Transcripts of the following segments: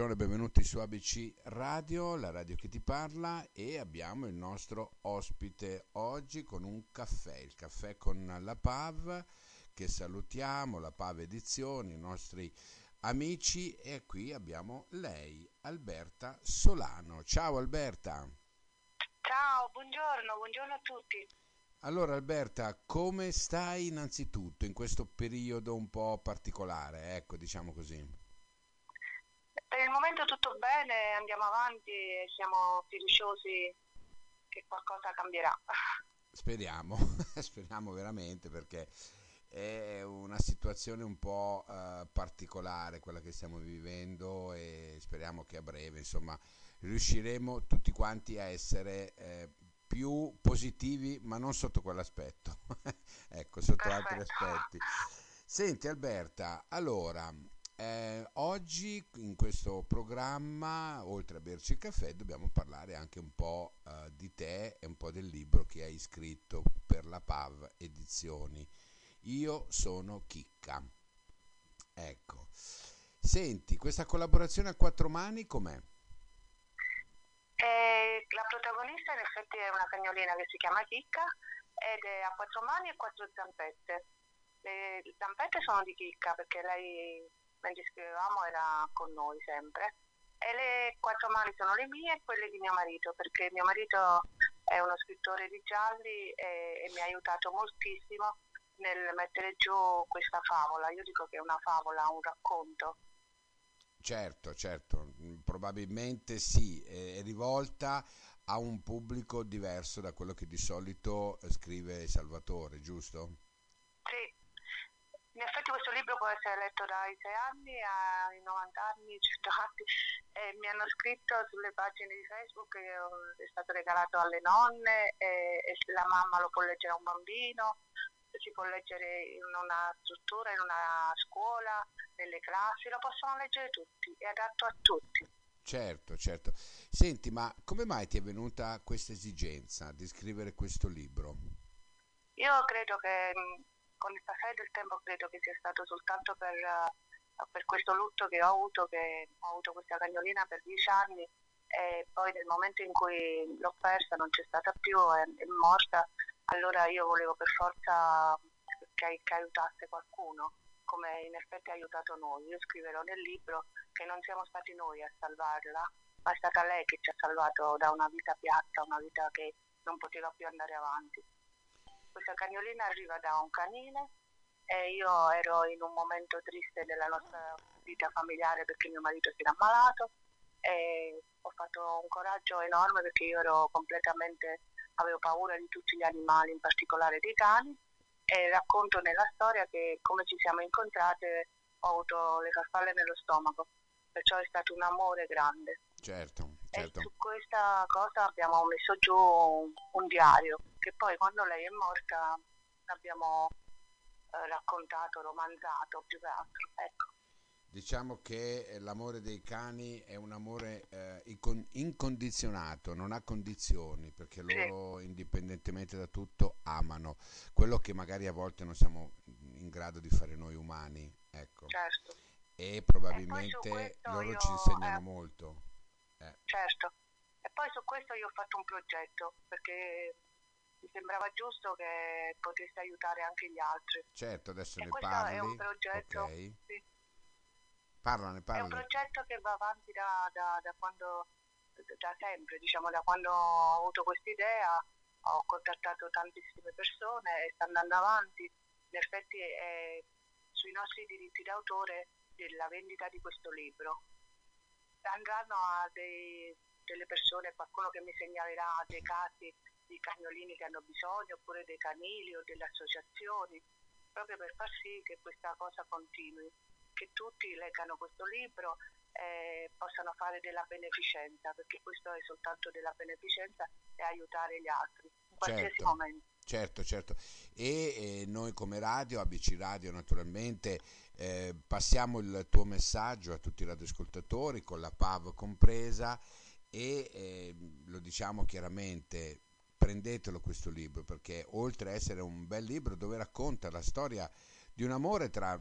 buongiorno e benvenuti su ABC Radio, la radio che ti parla e abbiamo il nostro ospite oggi con un caffè, il caffè con la PAV che salutiamo, la PAV Edizioni, i nostri amici e qui abbiamo lei, Alberta Solano. Ciao Alberta. Ciao, buongiorno, buongiorno a tutti. Allora Alberta, come stai innanzitutto in questo periodo un po' particolare, ecco diciamo così? Per il momento tutto bene, andiamo avanti e siamo fiduciosi che qualcosa cambierà. Speriamo, speriamo veramente perché è una situazione un po' eh, particolare quella che stiamo vivendo e speriamo che a breve insomma riusciremo tutti quanti a essere eh, più positivi ma non sotto quell'aspetto ecco sotto Perfetto. altri aspetti senti Alberta allora eh, oggi in questo programma, oltre a berci il caffè, dobbiamo parlare anche un po' eh, di te e un po' del libro che hai scritto per la PAV Edizioni. Io sono Chicca. Ecco. Senti, questa collaborazione a quattro mani com'è? Eh, la protagonista in effetti è una cagnolina che si chiama Chicca ed è a quattro mani e quattro zampette. Le zampette sono di Chicca perché lei mentre scrivevamo era con noi sempre. E le quattro mani sono le mie e quelle di mio marito, perché mio marito è uno scrittore di gialli e, e mi ha aiutato moltissimo nel mettere giù questa favola. Io dico che è una favola, un racconto. Certo, certo, probabilmente sì, è rivolta a un pubblico diverso da quello che di solito scrive Salvatore, giusto? Sì, in effetti questo libro può essere letto dai 6 anni ai 90 anni, 100 anni. E mi hanno scritto sulle pagine di Facebook che è stato regalato alle nonne e, e la mamma lo può leggere a un bambino, si può leggere in una struttura, in una scuola, nelle classi, lo possono leggere tutti, è adatto a tutti. Certo, certo. Senti, ma come mai ti è venuta questa esigenza di scrivere questo libro? Io credo che con il passare del tempo credo che sia stato soltanto per, uh, per questo lutto che ho avuto, che ho avuto questa cagnolina per dieci anni e poi nel momento in cui l'ho persa non c'è stata più, è, è morta, allora io volevo per forza che, che aiutasse qualcuno come in effetti ha aiutato noi. Io scriverò nel libro che non siamo stati noi a salvarla, ma è stata lei che ci ha salvato da una vita piatta, una vita che non poteva più andare avanti questa cagnolina arriva da un canile e io ero in un momento triste della nostra vita familiare perché mio marito si era ammalato e ho fatto un coraggio enorme perché io ero completamente, avevo paura di tutti gli animali, in particolare dei cani e racconto nella storia che come ci siamo incontrate ho avuto le farfalle nello stomaco, perciò è stato un amore grande. Certo, certo. E su questa cosa abbiamo messo giù un, un diario che poi quando lei è morta abbiamo eh, raccontato, romanzato più che altro. Ecco. Diciamo che eh, l'amore dei cani è un amore eh, incondizionato, non ha condizioni, perché loro sì. indipendentemente da tutto amano quello che magari a volte non siamo in grado di fare noi umani. Ecco. Certo. E probabilmente e loro ci insegnano eh, molto. Eh. Certo. E poi su questo io ho fatto un progetto, perché mi sembrava giusto che potesse aiutare anche gli altri. Certo, adesso e ne parli. è un progetto, okay. sì. Parlane, parlane. È un progetto che va avanti da, da, da quando, da sempre, diciamo, da quando ho avuto questa idea, ho contattato tantissime persone e sta andando avanti. In effetti è sui nostri diritti d'autore della vendita di questo libro. Andranno a dei, delle persone, qualcuno che mi segnalerà dei casi di cagnolini che hanno bisogno oppure dei canili o delle associazioni, proprio per far sì che questa cosa continui, che tutti leggano questo libro e possano fare della beneficenza, perché questo è soltanto della beneficenza e aiutare gli altri in qualsiasi certo. momento. Certo, certo. E eh, noi come radio, ABC Radio naturalmente, eh, passiamo il tuo messaggio a tutti i radioascoltatori, con la PAV compresa, e eh, lo diciamo chiaramente, prendetelo questo libro perché oltre a essere un bel libro dove racconta la storia di un amore tra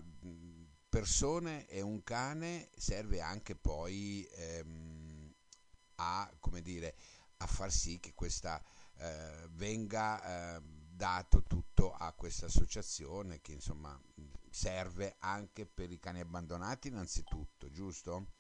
persone e un cane serve anche poi ehm, a, come dire, a far sì che questa eh, venga eh, dato tutto a questa associazione che insomma serve anche per i cani abbandonati innanzitutto, giusto?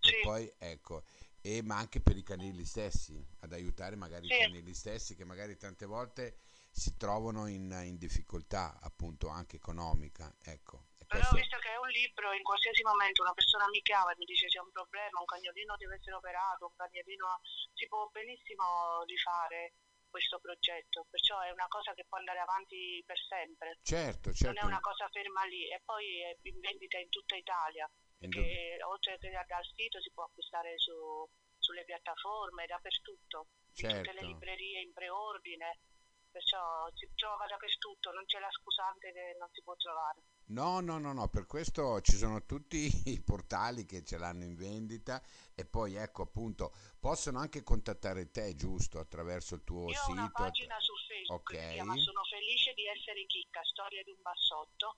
Sì. E poi ecco, e, ma anche per i canili stessi, ad aiutare magari Sì. i canili stessi che magari tante volte si trovano in, in difficoltà appunto anche economica, ecco. Però questo- visto che è un libro, in qualsiasi momento una persona mi chiama e mi dice c'è un problema, un cagnolino deve essere operato, un cagnolino si può benissimo rifare questo progetto, perciò è una cosa che può andare avanti per sempre, certo, non certo, è una cosa ferma lì. E poi è in vendita in tutta Italia, che oltre che dal sito si può acquistare su, sulle piattaforme, dappertutto, in tutte certo. le librerie in preordine, perciò si trova dappertutto, non c'è la scusante che non si può trovare. No, no, no, no, per questo ci sono tutti i portali che ce l'hanno in vendita e poi ecco appunto possono anche contattare te, giusto, attraverso il tuo Io ho una sito. pagina su Facebook che Ok. si chiama Sono felice di essere chicca, storia di un bassotto,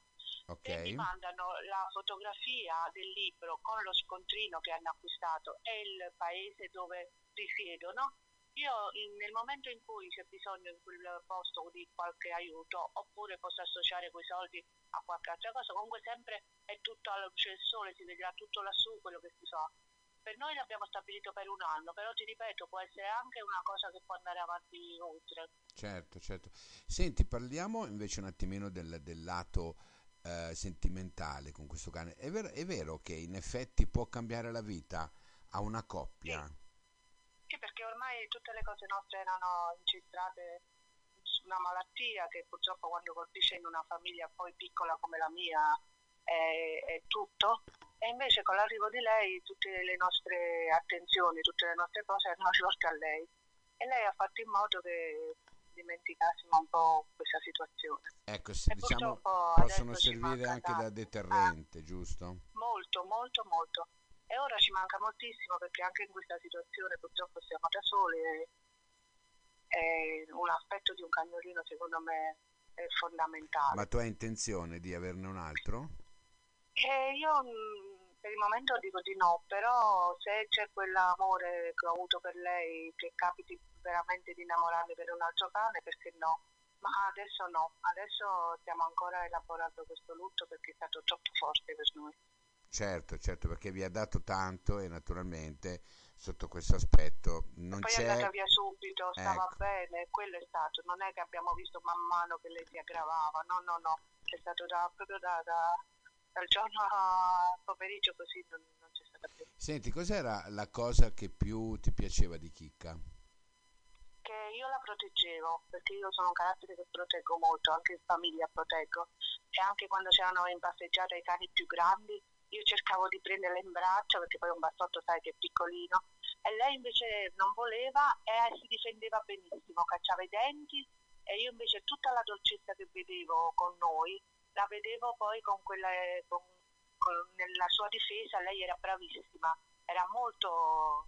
e mi Ok, mandano la fotografia del libro con lo scontrino che hanno acquistato e il paese dove risiedono. Io in- nel momento in cui c'è bisogno in quel posto di qualche aiuto, oppure posso associare quei soldi a qualche altra cosa, comunque sempre è tutto alla luce del sole, si vedrà tutto lassù quello che si fa. Per noi l'abbiamo stabilito per un anno, però ti ripeto, può essere anche una cosa che può andare avanti oltre. certo, certo. Senti, parliamo invece un attimino del, del lato eh, sentimentale con questo cane. È vero, è vero che in effetti può cambiare la vita a una coppia? Sì, perché ormai tutte le cose nostre erano incentrate su una malattia che purtroppo quando colpisce in una famiglia poi piccola come la mia è, è tutto. E invece con l'arrivo di lei tutte le nostre attenzioni, tutte le nostre cose erano rivolte a lei. E lei ha fatto in modo che dimenticassimo un po' questa situazione. Ecco, se, diciamo, possono servire anche da deterrente, giusto? Molto, molto, molto. E ora ci manca moltissimo perché anche in questa situazione purtroppo siamo da soli e, e un aspetto di un cagnolino secondo me è fondamentale. Ma tu hai intenzione di averne un altro? E io mh, per il momento dico di no, però se c'è quell'amore che ho avuto per lei, che capiti veramente di innamorarmi per un altro cane, perché no? Ma adesso no, adesso stiamo ancora elaborando questo lutto perché è stato troppo forte per noi. Certo, certo, perché vi ha dato tanto e naturalmente sotto questo aspetto non Poi è andata c'è... via subito, stava Ecco. bene, quello è stato, non è che abbiamo visto man mano che lei si aggravava, no, no, no, è stato da, proprio da, da- dal giorno al pomeriggio così non, non c'è stata più. Senti, cos'era la cosa che più ti piaceva di Chicca? Proteggevo, perché io sono un carattere che proteggo molto, anche in famiglia proteggo, e anche quando c'erano in passeggiata i cani più grandi, io cercavo di prenderla in braccio, perché poi un bassotto sai che è piccolino, e lei invece non voleva e si difendeva benissimo, cacciava i denti. E io invece tutta la dolcezza che vedevo con noi la vedevo poi con quella con- con- nella sua difesa lei era bravissima era molto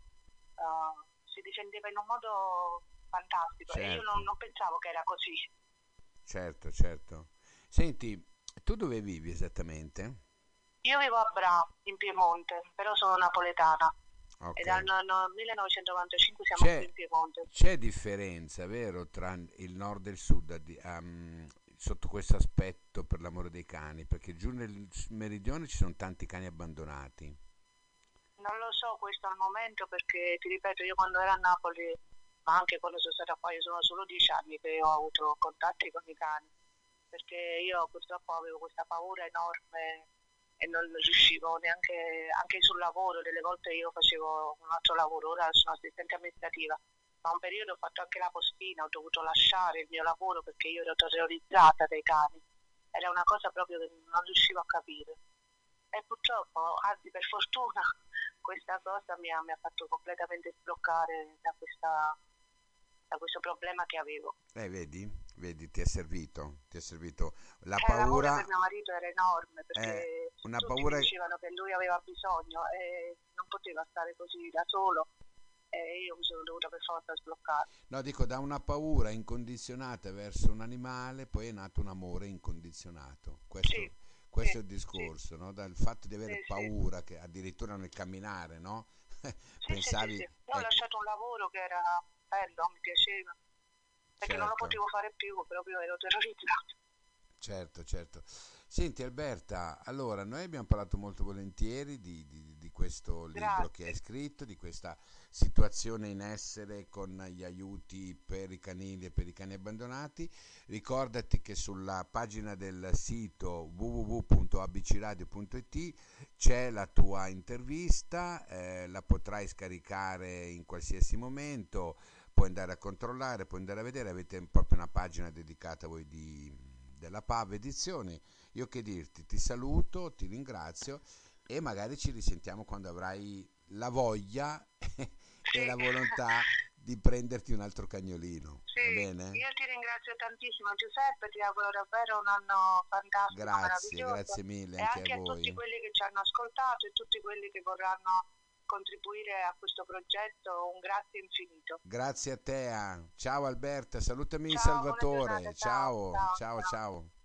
eh, si difendeva in un modo fantastico e io Certo. non, non pensavo che era così Certo, certo. Senti, tu dove vivi esattamente? io vivo a Bra in Piemonte però sono napoletana Ok. e dal no- no- 1995 siamo C'è- qui in Piemonte C'è differenza, vero, tra il nord e il sud ehm, sotto questo aspetto per l'amore dei cani? Perché giù nel meridione ci sono tanti cani abbandonati. Non lo so questo al momento perché ti ripeto, io quando ero a Napoli, ma anche quando sono stata qua, io sono solo dieci anni che ho avuto contatti con i cani, perché io purtroppo avevo questa paura enorme e non riuscivo neanche, anche sul lavoro, delle volte io facevo un altro lavoro, ora sono assistente amministrativa, ma un periodo ho fatto anche la postina, ho dovuto lasciare il mio lavoro perché io ero terrorizzata dai cani, era una cosa proprio che non riuscivo a capire. E purtroppo, anzi per fortuna, questa cosa mi ha, mi ha fatto completamente sbloccare da, questa, da questo problema che avevo. Eh, vedi? Vedi, ti è servito, ti è servito la Eh, paura. per mio marito era enorme perché Eh, una paura- mi dicevano che lui aveva bisogno e non poteva stare così da solo e io mi sono dovuta per forza sbloccare. No, dico, da una paura incondizionata verso un animale, poi è nato un amore incondizionato. Questo, Sì. Questo sì, è il discorso, no? Dal fatto di avere sì, sì. paura, che addirittura nel camminare, no? Sì, sì, Pensavi, sì, sì. Io ho ecco, lasciato un lavoro che era bello, mi piaceva, perché non lo certo. potevo fare più, proprio ero terrorizzata. Certo, certo. Senti Alberta, allora noi abbiamo parlato molto volentieri di, di- di questo libro che Grazie. hai scritto, di questa situazione in essere con gli aiuti per i canili e per i cani abbandonati. Ricordati che sulla pagina del sito www.abcradio.it c'è la tua intervista, eh, la potrai scaricare in qualsiasi momento, puoi andare a controllare, puoi andare a vedere, avete proprio una pagina dedicata a voi di, della PAV Edizioni. Io che dirti, ti saluto, ti ringrazio e magari ci risentiamo quando avrai la voglia e la volontà di prenderti un altro cagnolino. Sì, io ti ringrazio tantissimo Giuseppe, ti auguro davvero un anno fantastico, Grazie, grazie mille e anche anche a a tutti quelli che ci hanno ascoltato e tutti quelli che vorranno contribuire a questo progetto, un grazie infinito. Grazie a te. Ciao Alberta, salutami Ciao, Salvatore. giornata, Ciao, ciao, ciao, ciao. ciao.